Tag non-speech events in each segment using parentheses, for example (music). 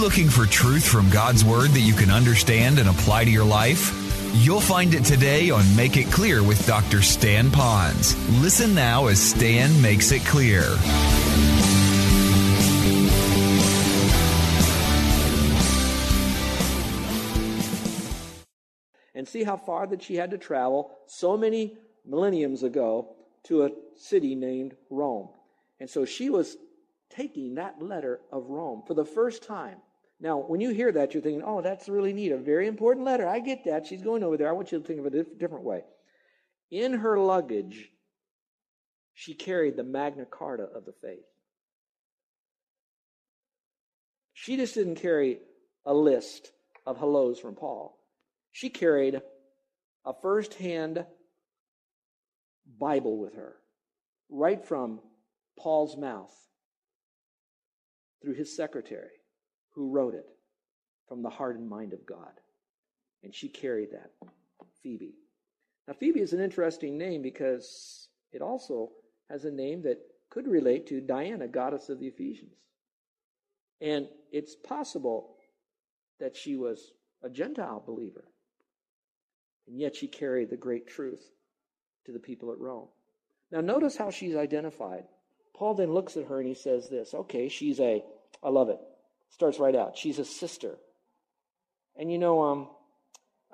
looking for truth from God's Word that you can understand and apply to your life? You'll find it today on Make It Clear with Dr. Stan Ponz. Listen now as Stan makes it clear. And see how far that she had to travel so many millenniums ago to a city named Rome. And so she was taking that letter of Rome for the first time. Now, when you hear that, you're thinking, oh, that's really neat. A very important letter. I get that. She's going over there. I want you to think of it a different way. In her luggage, she carried the Magna Carta of the faith. She just didn't carry a list of hellos from Paul. She carried a first hand Bible with her, right from Paul's mouth through his secretary, who wrote it from the heart and mind of God. And she carried that, Phoebe. Now, Phoebe is an interesting name because it also has a name that could relate to Diana, goddess of the Ephesians. And it's possible that she was a Gentile believer. And yet she carried the great truth to the people at Rome. Now, notice how she's identified. Paul then looks at her and he says this okay, she's a, I love it. Starts right out. She's a sister. And you know, um,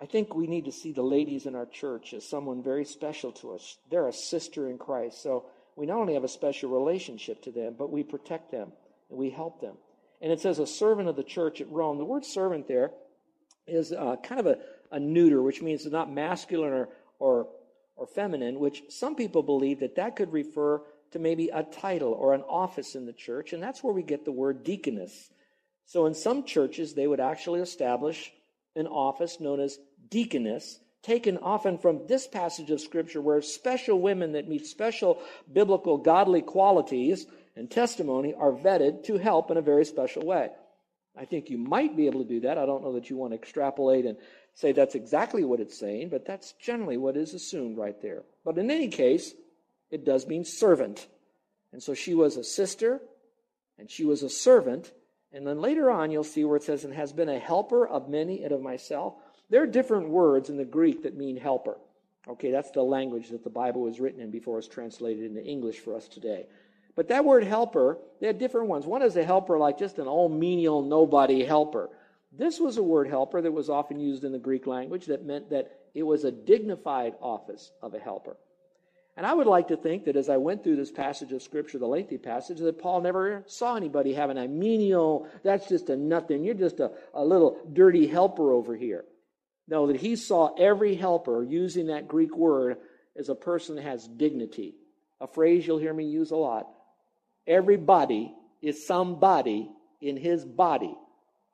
I think we need to see the ladies in our church as someone very special to us. They're a sister in Christ. So we not only have a special relationship to them, but we protect them and we help them. And it says a servant of the church at Rome. The word servant there is uh, kind of a, a neuter, which means it's not masculine or, or, or feminine, which some people believe that that could refer to maybe a title or an office in the church, and that's where we get the word deaconess. So in some churches, they would actually establish an office known as deaconess, taken often from this passage of Scripture, where special women that meet special biblical godly qualities and testimony are vetted to help in a very special way. I think you might be able to do that. I don't know that you want to extrapolate and say that's exactly what it's saying, but that's generally what is assumed right there. But in any case, it does mean servant. And so she was a sister and she was a servant. And then later on, you'll see where it says, and has been a helper of many and of myself. There are different words in the Greek that mean helper. Okay, that's the language that the Bible was written in before it's translated into English for us today. But that word helper, they had different ones. One is a helper like just an old menial nobody helper. This was a word helper that was often used in the Greek language that meant that it was a dignified office of a helper. And I would like to think that as I went through this passage of Scripture, the lengthy passage, that Paul never saw anybody having a menial, that's just a nothing, you're just a, a little dirty helper over here. No, that he saw every helper using that Greek word as a person that has dignity. A phrase you'll hear me use a lot. Everybody is somebody in his body.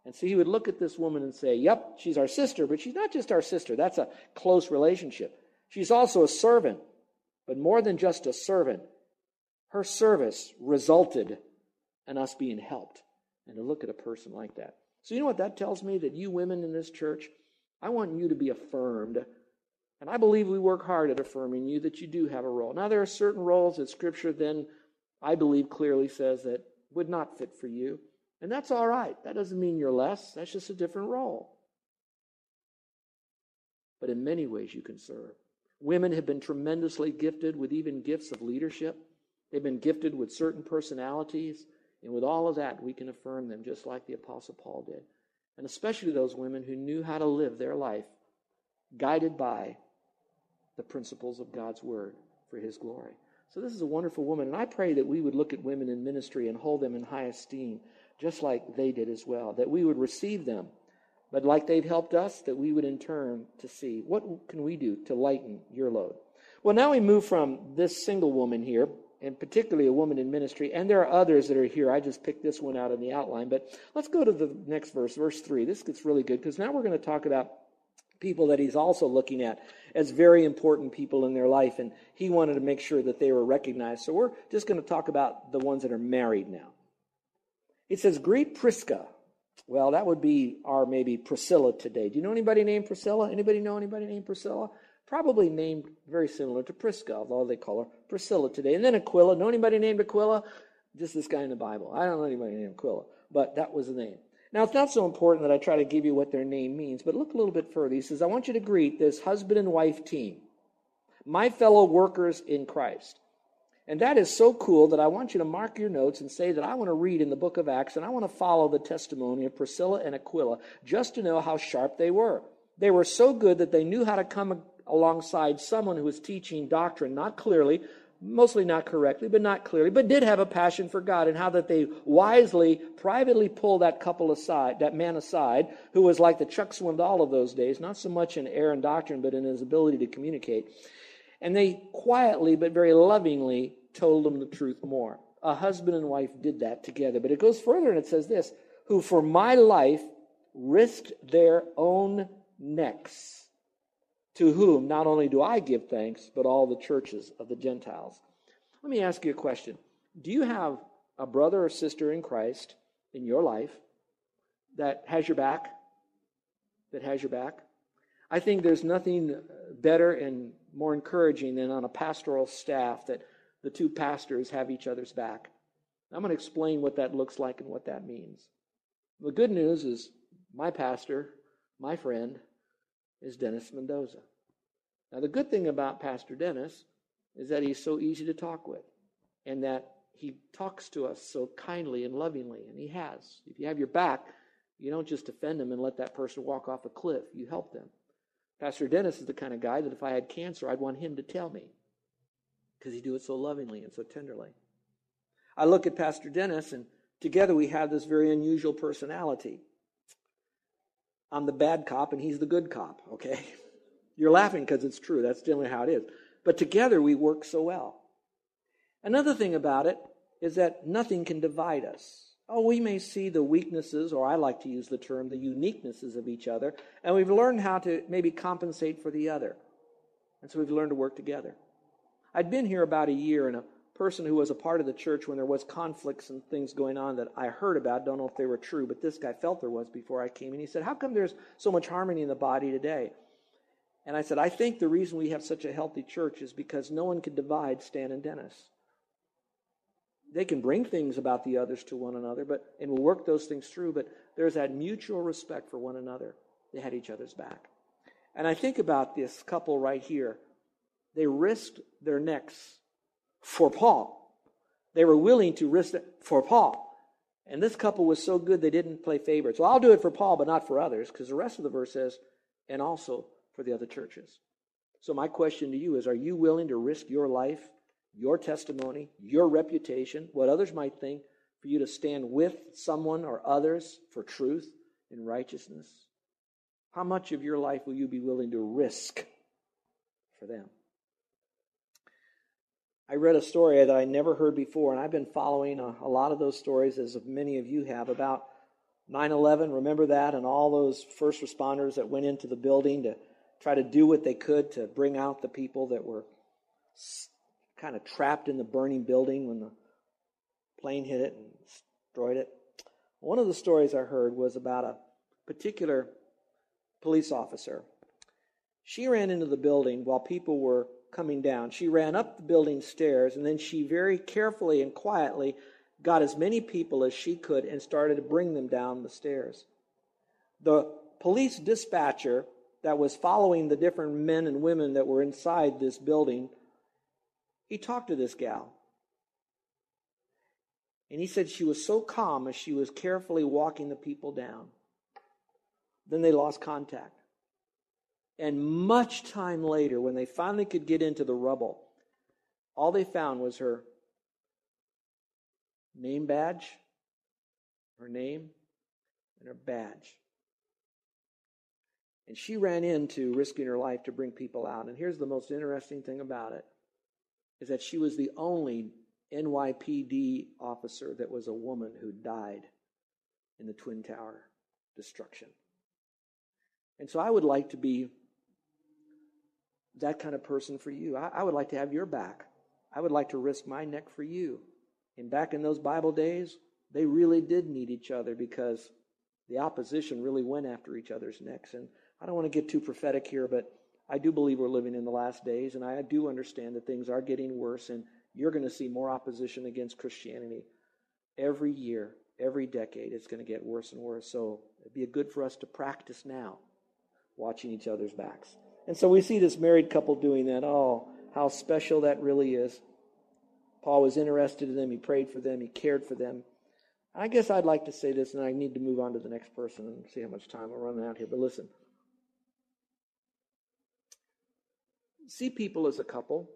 And so he would look at this woman and say, Yep, she's our sister, but she's not just our sister. That's a close relationship. She's also a servant. But more than just a servant, her service resulted in us being helped. And to look at a person like that. So, you know what that tells me? That you women in this church, I want you to be affirmed. And I believe we work hard at affirming you that you do have a role. Now, there are certain roles that Scripture then, I believe, clearly says that would not fit for you. And that's all right. That doesn't mean you're less, that's just a different role. But in many ways, you can serve. Women have been tremendously gifted with even gifts of leadership. They've been gifted with certain personalities. And with all of that, we can affirm them just like the Apostle Paul did. And especially those women who knew how to live their life guided by the principles of God's Word for His glory. So, this is a wonderful woman. And I pray that we would look at women in ministry and hold them in high esteem, just like they did as well. That we would receive them but like they've helped us, that we would in turn to see what can we do to lighten your load. Well, now we move from this single woman here, and particularly a woman in ministry, and there are others that are here. I just picked this one out in the outline, but let's go to the next verse, verse 3. This gets really good because now we're going to talk about people that he's also looking at as very important people in their life, and he wanted to make sure that they were recognized. So we're just going to talk about the ones that are married now. It says, Greet Prisca. Well, that would be our maybe Priscilla today. Do you know anybody named Priscilla? Anybody know anybody named Priscilla? Probably named very similar to Prisca, although they call her Priscilla today. And then Aquila. Know anybody named Aquila? Just this guy in the Bible. I don't know anybody named Aquila, but that was the name. Now, it's not so important that I try to give you what their name means, but look a little bit further. He says, I want you to greet this husband and wife team, my fellow workers in Christ. And that is so cool that I want you to mark your notes and say that I want to read in the book of Acts and I want to follow the testimony of Priscilla and Aquila just to know how sharp they were. They were so good that they knew how to come alongside someone who was teaching doctrine, not clearly, mostly not correctly, but not clearly, but did have a passion for God, and how that they wisely, privately pulled that couple aside, that man aside, who was like the Chuck Swindoll of those days, not so much in air and doctrine, but in his ability to communicate. And they quietly but very lovingly told him the truth more. A husband and wife did that together. But it goes further and it says this who for my life risked their own necks, to whom not only do I give thanks, but all the churches of the Gentiles. Let me ask you a question. Do you have a brother or sister in Christ in your life that has your back? That has your back? I think there's nothing better and more encouraging than on a pastoral staff that the two pastors have each other's back. I'm going to explain what that looks like and what that means. The good news is my pastor, my friend, is Dennis Mendoza. Now, the good thing about Pastor Dennis is that he's so easy to talk with and that he talks to us so kindly and lovingly, and he has. If you have your back, you don't just defend him and let that person walk off a cliff, you help them. Pastor Dennis is the kind of guy that if I had cancer, I'd want him to tell me because he do it so lovingly and so tenderly. I look at Pastor Dennis, and together we have this very unusual personality. I'm the bad cop, and he's the good cop, okay? (laughs) You're laughing because it's true. That's generally how it is. But together we work so well. Another thing about it is that nothing can divide us. Oh, we may see the weaknesses, or I like to use the term, the uniquenesses of each other, and we've learned how to maybe compensate for the other. And so we've learned to work together. I'd been here about a year, and a person who was a part of the church when there was conflicts and things going on that I heard about, don't know if they were true, but this guy felt there was before I came, and he said, "How come there's so much harmony in the body today?" And I said, "I think the reason we have such a healthy church is because no one could divide Stan and Dennis. They can bring things about the others to one another, but and we'll work those things through, but there's that mutual respect for one another. They had each other's back." And I think about this couple right here they risked their necks for Paul. They were willing to risk it for Paul. And this couple was so good they didn't play favorites. Well, I'll do it for Paul, but not for others, because the rest of the verse says, and also for the other churches. So, my question to you is Are you willing to risk your life, your testimony, your reputation, what others might think, for you to stand with someone or others for truth and righteousness? How much of your life will you be willing to risk for them? I read a story that I never heard before, and I've been following a, a lot of those stories, as many of you have, about 9 11. Remember that? And all those first responders that went into the building to try to do what they could to bring out the people that were kind of trapped in the burning building when the plane hit it and destroyed it. One of the stories I heard was about a particular police officer. She ran into the building while people were coming down. She ran up the building stairs and then she very carefully and quietly got as many people as she could and started to bring them down the stairs. The police dispatcher that was following the different men and women that were inside this building, he talked to this gal. And he said she was so calm as she was carefully walking the people down. Then they lost contact. And much time later, when they finally could get into the rubble, all they found was her name badge, her name, and her badge. And she ran into risking her life to bring people out. And here's the most interesting thing about it is that she was the only NYPD officer that was a woman who died in the Twin Tower destruction. And so I would like to be that kind of person for you. I, I, would like to have your back. I would like to risk my neck for you. And back in those Bible days, they really did need each other because the opposition really went after each other's necks. And I don't want to get too prophetic here, but I do believe we're living in the last days, and I do understand that things are getting worse, and you're going to see more opposition against Christianity every year, every decade. It's going to get worse and worse. So it'd be good for us to practice now, watching each other's backs. And so we see this married couple doing that. Oh, how special that really is. Paul was interested in them. He prayed for them. He cared for them. I guess I'd like to say this, and I need to move on to the next person and see how much time we're running out here. But listen see people as a couple.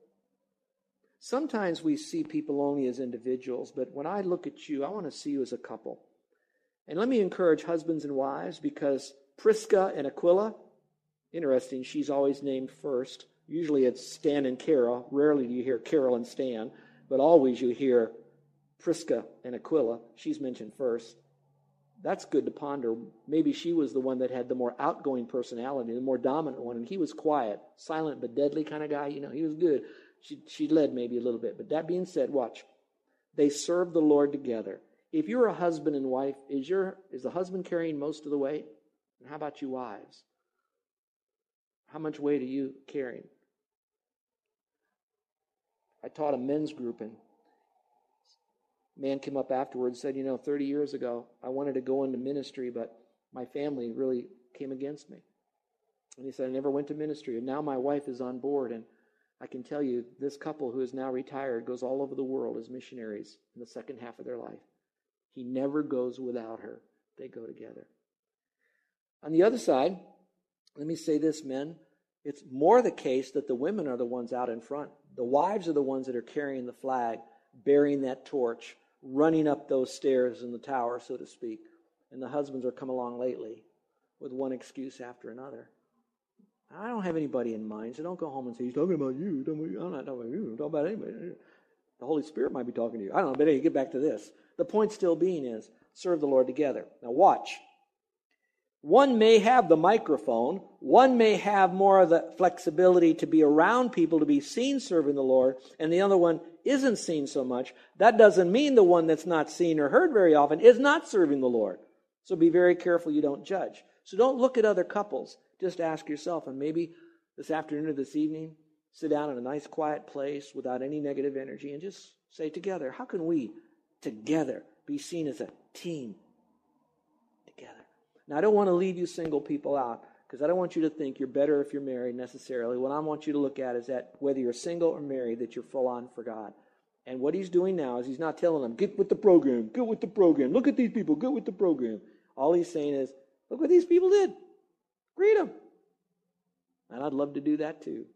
Sometimes we see people only as individuals, but when I look at you, I want to see you as a couple. And let me encourage husbands and wives because Prisca and Aquila, interesting, she's always named first. Usually it's Stan and Carol. Rarely do you hear Carol and Stan, but always you hear Prisca and Aquila. She's mentioned first. That's good to ponder. Maybe she was the one that had the more outgoing personality, the more dominant one, and he was quiet, silent but deadly kind of guy. You know, he was good. She, she led maybe a little bit. But that being said, watch. They served the Lord together. If you're a husband and wife, is your is the husband carrying most of the weight? And how about you wives? How much weight are you carrying? I taught a men's group, and man came up afterwards and said, You know, 30 years ago, I wanted to go into ministry, but my family really came against me. And he said, I never went to ministry. And now my wife is on board. And I can tell you, this couple who is now retired goes all over the world as missionaries in the second half of their life. He never goes without her, they go together. On the other side, let me say this, men. It's more the case that the women are the ones out in front. The wives are the ones that are carrying the flag, bearing that torch, running up those stairs in the tower, so to speak. And the husbands are come along lately with one excuse after another. I don't have anybody in mind, so don't go home and say, He's talking about you. I'm not talking about you. I'm talking about anybody. The Holy Spirit might be talking to you. I don't know, but hey, get back to this. The point still being is serve the Lord together. Now, watch. One may have the microphone, one may have more of the flexibility to be around people to be seen serving the Lord, and the other one isn't seen so much. That doesn't mean the one that's not seen or heard very often is not serving the Lord. So be very careful you don't judge. So don't look at other couples. Just ask yourself, and maybe this afternoon or this evening, sit down in a nice quiet place without any negative energy and just say together, how can we together be seen as a team now, I don't want to leave you single people out because I don't want you to think you're better if you're married necessarily. What I want you to look at is that whether you're single or married, that you're full on for God. And what he's doing now is he's not telling them, get with the program, get with the program, look at these people, get with the program. All he's saying is, look what these people did. Greet them. And I'd love to do that too.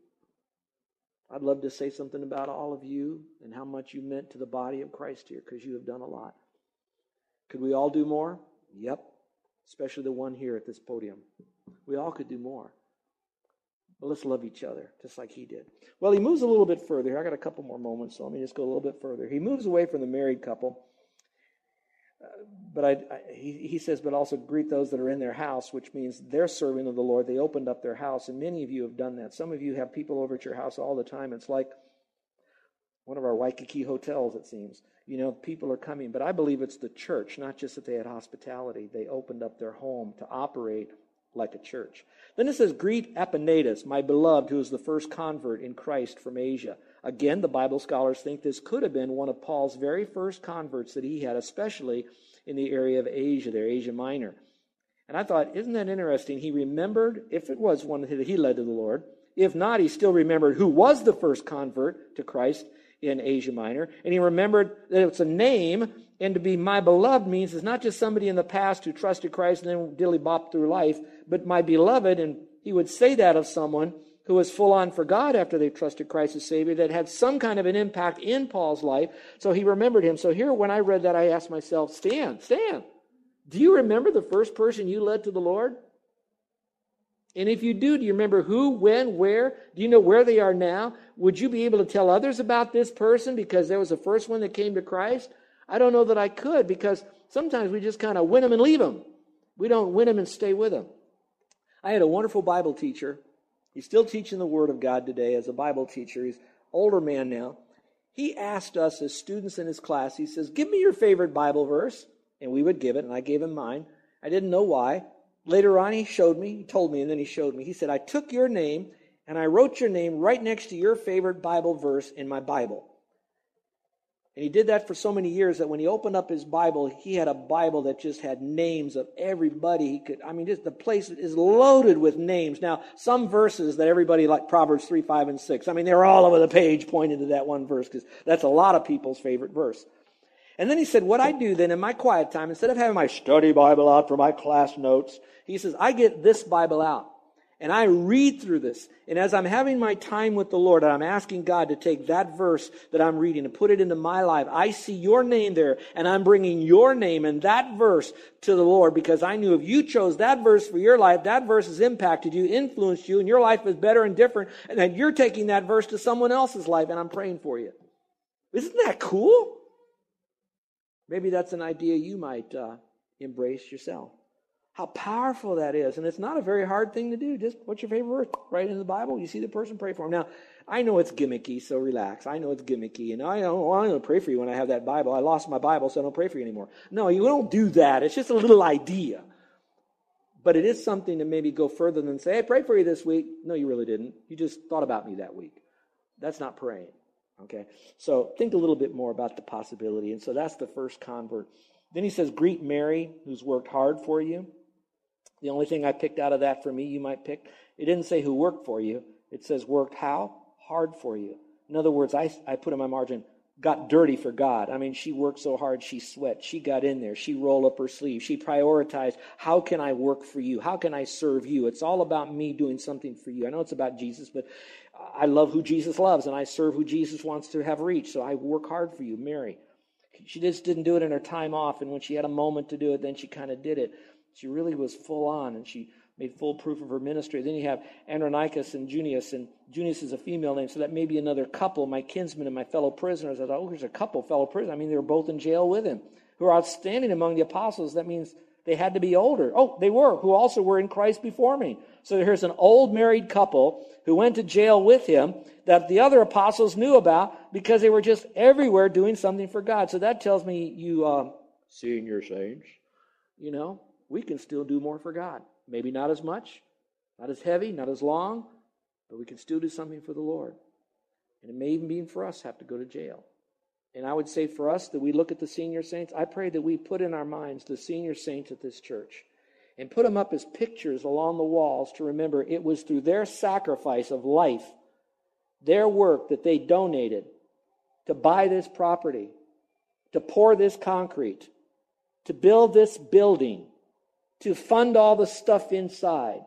I'd love to say something about all of you and how much you meant to the body of Christ here because you have done a lot. Could we all do more? Yep especially the one here at this podium. We all could do more. But let's love each other, just like he did. Well, he moves a little bit further. I got a couple more moments, so let me just go a little bit further. He moves away from the married couple. Uh, but I, I, he, he says, but also greet those that are in their house, which means they're serving of the Lord. They opened up their house, and many of you have done that. Some of you have people over at your house all the time. It's like one of our Waikiki hotels, it seems. You know, people are coming, but I believe it's the church, not just that they had hospitality. They opened up their home to operate like a church. Then it says, Greet Epaenetus, my beloved, who is the first convert in Christ from Asia. Again, the Bible scholars think this could have been one of Paul's very first converts that he had, especially in the area of Asia, there, Asia Minor. And I thought, isn't that interesting? He remembered, if it was one that he led to the Lord, if not, he still remembered who was the first convert to Christ in Asia Minor. And he remembered that it's a name, and to be my beloved means it's not just somebody in the past who trusted Christ and then dilly bopped through life, but my beloved, and he would say that of someone who was full on for God after they trusted Christ as Savior, that had some kind of an impact in Paul's life. So he remembered him. So here, when I read that, I asked myself, Stan, Stan, do you remember the first person you led to the Lord? And if you do, do you remember who, when, where? Do you know where they are now? Would you be able to tell others about this person because there was the first one that came to Christ? I don't know that I could because sometimes we just kind of win them and leave them. We don't win them and stay with them. I had a wonderful Bible teacher. He's still teaching the Word of God today as a Bible teacher. He's older man now. He asked us as students in his class, he says, Give me your favorite Bible verse. And we would give it, and I gave him mine. I didn't know why. Later on, he showed me, he told me, and then he showed me. He said, I took your name and I wrote your name right next to your favorite Bible verse in my Bible. And he did that for so many years that when he opened up his Bible, he had a Bible that just had names of everybody he could. I mean, just the place is loaded with names. Now, some verses that everybody like Proverbs 3, 5, and 6. I mean, they're all over the page pointing to that one verse because that's a lot of people's favorite verse. And then he said, What I do then in my quiet time, instead of having my study Bible out for my class notes, he says, I get this Bible out and I read through this. And as I'm having my time with the Lord and I'm asking God to take that verse that I'm reading and put it into my life, I see your name there and I'm bringing your name and that verse to the Lord because I knew if you chose that verse for your life, that verse has impacted you, influenced you, and your life is better and different, and that you're taking that verse to someone else's life and I'm praying for you. Isn't that cool? Maybe that's an idea you might uh, embrace yourself. How powerful that is. And it's not a very hard thing to do. Just what's your favorite verse? Right in the Bible. You see the person, pray for him. Now, I know it's gimmicky, so relax. I know it's gimmicky. And I don't, I don't pray for you when I have that Bible. I lost my Bible, so I don't pray for you anymore. No, you don't do that. It's just a little idea. But it is something to maybe go further than say, I pray for you this week. No, you really didn't. You just thought about me that week. That's not praying. Okay? So think a little bit more about the possibility. And so that's the first convert. Then he says, Greet Mary, who's worked hard for you. The only thing I picked out of that for me, you might pick, it didn't say who worked for you. It says worked how? Hard for you. In other words, I, I put in my margin, got dirty for God. I mean, she worked so hard, she sweat. She got in there. She rolled up her sleeve. She prioritized, how can I work for you? How can I serve you? It's all about me doing something for you. I know it's about Jesus, but I love who Jesus loves and I serve who Jesus wants to have reached. So I work hard for you, Mary. She just didn't do it in her time off. And when she had a moment to do it, then she kind of did it. She really was full on and she made full proof of her ministry. Then you have Andronicus and Junius, and Junius is a female name, so that may be another couple, my kinsmen and my fellow prisoners. I thought, oh, there's a couple fellow prisoners. I mean, they were both in jail with him, who are outstanding among the apostles. That means they had to be older. Oh, they were, who also were in Christ before me. So here's an old married couple who went to jail with him that the other apostles knew about because they were just everywhere doing something for God. So that tells me you um, senior saints, you know, we can still do more for God. Maybe not as much, not as heavy, not as long, but we can still do something for the Lord. And it may even mean for us have to go to jail. And I would say for us that we look at the senior saints, I pray that we put in our minds the senior saints at this church and put them up as pictures along the walls to remember it was through their sacrifice of life, their work that they donated to buy this property, to pour this concrete, to build this building, to fund all the stuff inside.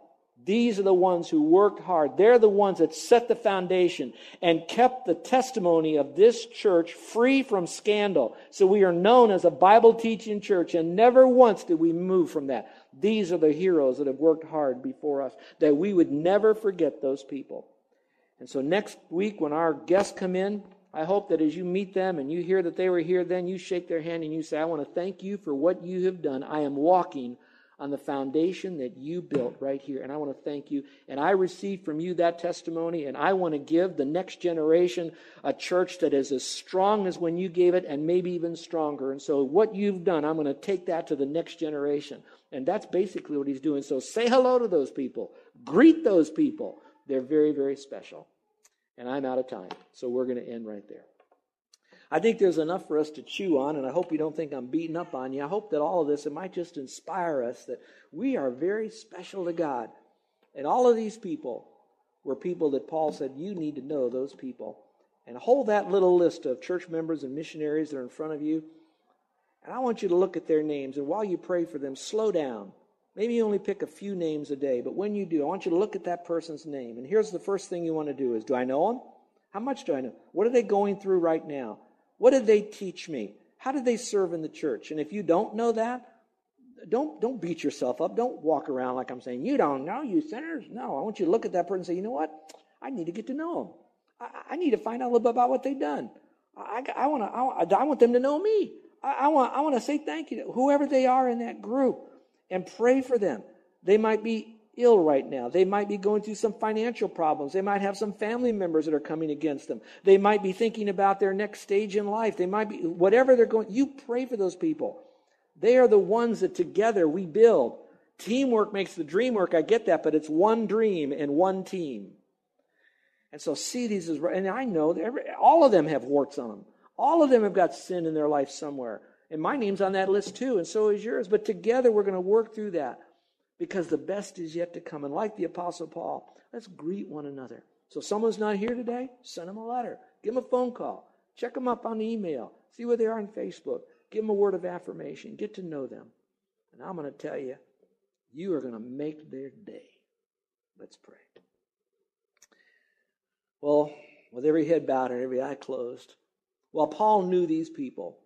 These are the ones who worked hard. They're the ones that set the foundation and kept the testimony of this church free from scandal. So we are known as a Bible teaching church, and never once did we move from that. These are the heroes that have worked hard before us, that we would never forget those people. And so next week, when our guests come in, I hope that as you meet them and you hear that they were here, then you shake their hand and you say, I want to thank you for what you have done. I am walking on the foundation that you built right here. And I want to thank you. And I receive from you that testimony, and I want to give the next generation a church that is as strong as when you gave it and maybe even stronger. And so, what you've done, I'm going to take that to the next generation. And that's basically what he's doing. So, say hello to those people, greet those people. They're very, very special. And I'm out of time. So, we're going to end right there. I think there's enough for us to chew on, and I hope you don't think I'm beating up on you. I hope that all of this, it might just inspire us that we are very special to God. And all of these people were people that Paul said, you need to know those people. And hold that little list of church members and missionaries that are in front of you. And I want you to look at their names. And while you pray for them, slow down. Maybe you only pick a few names a day, but when you do, I want you to look at that person's name. And here's the first thing you want to do is, do I know them? How much do I know? What are they going through right now? What did they teach me? How did they serve in the church? And if you don't know that, don't, don't beat yourself up. Don't walk around like I'm saying, you don't know, you sinners. No, I want you to look at that person and say, you know what? I need to get to know them. I, I need to find out a little bit about what they've done. I, I, want, to, I, I want them to know me. I, I, want, I want to say thank you to whoever they are in that group and pray for them. They might be ill right now. They might be going through some financial problems. They might have some family members that are coming against them. They might be thinking about their next stage in life. They might be, whatever they're going, you pray for those people. They are the ones that together we build. Teamwork makes the dream work. I get that, but it's one dream and one team. And so see these as, and I know every, all of them have warts on them. All of them have got sin in their life somewhere. And my name's on that list too, and so is yours. But together we're going to work through that because the best is yet to come. And like the Apostle Paul, let's greet one another. So someone's not here today, send them a letter, give them a phone call, check them up on the email, see where they are on Facebook, give them a word of affirmation, get to know them. And I'm going to tell you, you are going to make their day. Let's pray. Well, with every head bowed and every eye closed, while Paul knew these people,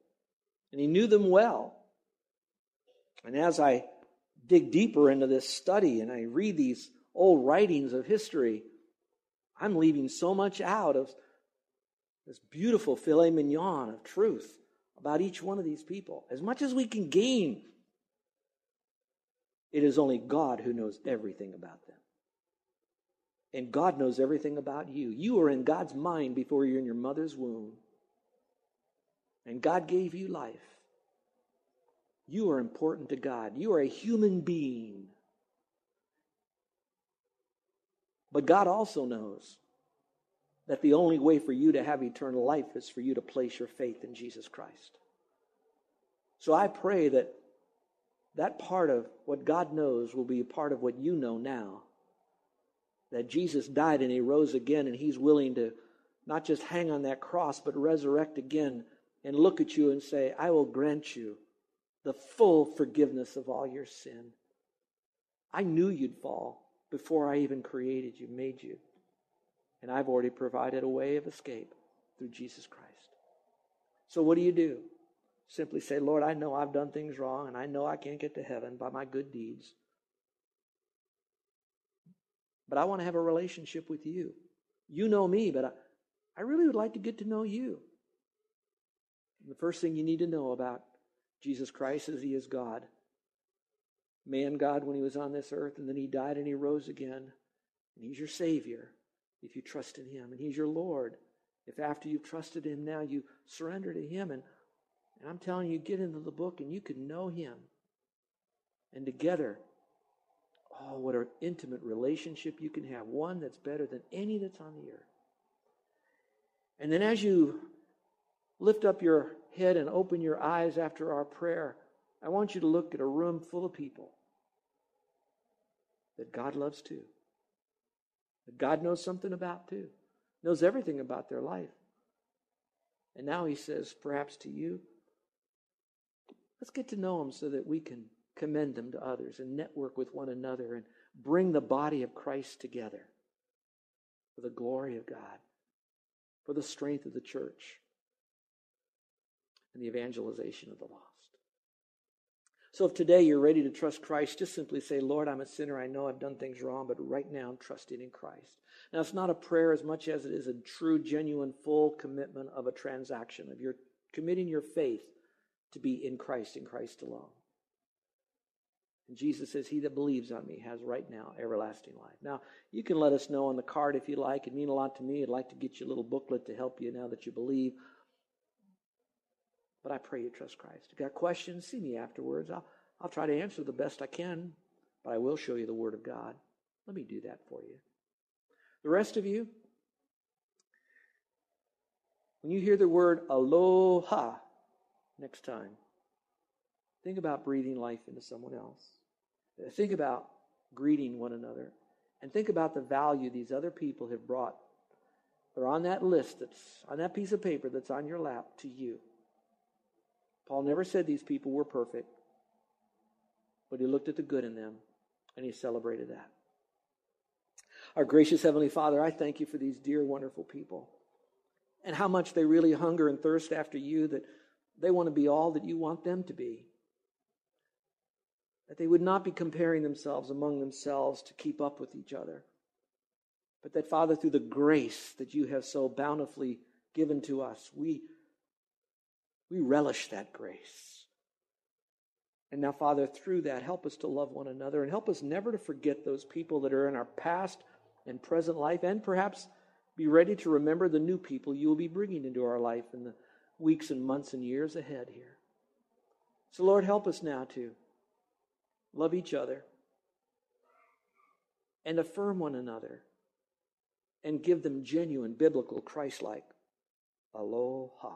and he knew them well, and as I dig deeper into this study and I read these old writings of history, I'm leaving so much out of this beautiful filet mignon of truth about each one of these people. As much as we can gain, it is only God who knows everything about them. And God knows everything about you. You are in God's mind before you're in your mother's womb. And God gave you life. You are important to God. You are a human being. But God also knows that the only way for you to have eternal life is for you to place your faith in Jesus Christ. So I pray that that part of what God knows will be a part of what you know now that Jesus died and he rose again, and he's willing to not just hang on that cross, but resurrect again and look at you and say, I will grant you the full forgiveness of all your sin. I knew you'd fall before I even created you, made you. And I've already provided a way of escape through Jesus Christ. So, what do you do? Simply say, Lord, I know I've done things wrong, and I know I can't get to heaven by my good deeds. But I want to have a relationship with you. You know me, but I, I really would like to get to know you. The first thing you need to know about Jesus Christ is he is God. Man God when he was on this earth, and then he died and he rose again. And he's your Savior if you trust in him. And he's your Lord if after you've trusted him now you surrender to him. And, and I'm telling you, get into the book and you can know him. And together Oh, what an intimate relationship you can have, one that's better than any that's on the earth. And then as you lift up your head and open your eyes after our prayer, I want you to look at a room full of people that God loves too. That God knows something about too. Knows everything about their life. And now he says, perhaps to you, let's get to know them so that we can commend them to others and network with one another and bring the body of Christ together for the glory of God, for the strength of the church, and the evangelization of the lost. So if today you're ready to trust Christ, just simply say, Lord, I'm a sinner. I know I've done things wrong, but right now I'm trusting in Christ. Now, it's not a prayer as much as it is a true, genuine, full commitment of a transaction, of your committing your faith to be in Christ, in Christ alone. And Jesus says, He that believes on me has right now everlasting life. Now, you can let us know on the card if you like. It'd mean a lot to me. I'd like to get you a little booklet to help you now that you believe. But I pray you trust Christ. If you got questions, see me afterwards. I'll, I'll try to answer the best I can, but I will show you the Word of God. Let me do that for you. The rest of you, when you hear the word aloha next time, think about breathing life into someone else. Think about greeting one another and think about the value these other people have brought. They're on that list that's on that piece of paper that's on your lap to you. Paul never said these people were perfect, but he looked at the good in them and he celebrated that. Our gracious Heavenly Father, I thank you for these dear, wonderful people and how much they really hunger and thirst after you that they want to be all that you want them to be. that they would not be comparing themselves among themselves to keep up with each other, but that, Father, through the grace that you have so bountifully given to us, we, we relish that grace. And now, Father, through that, help us to love one another and help us never to forget those people that are in our past and present life, and perhaps be ready to remember the new people you will be bringing into our life in the weeks and months and years ahead here. So, Lord, help us now to love each other and affirm one another and give them genuine, biblical, Christ like aloha.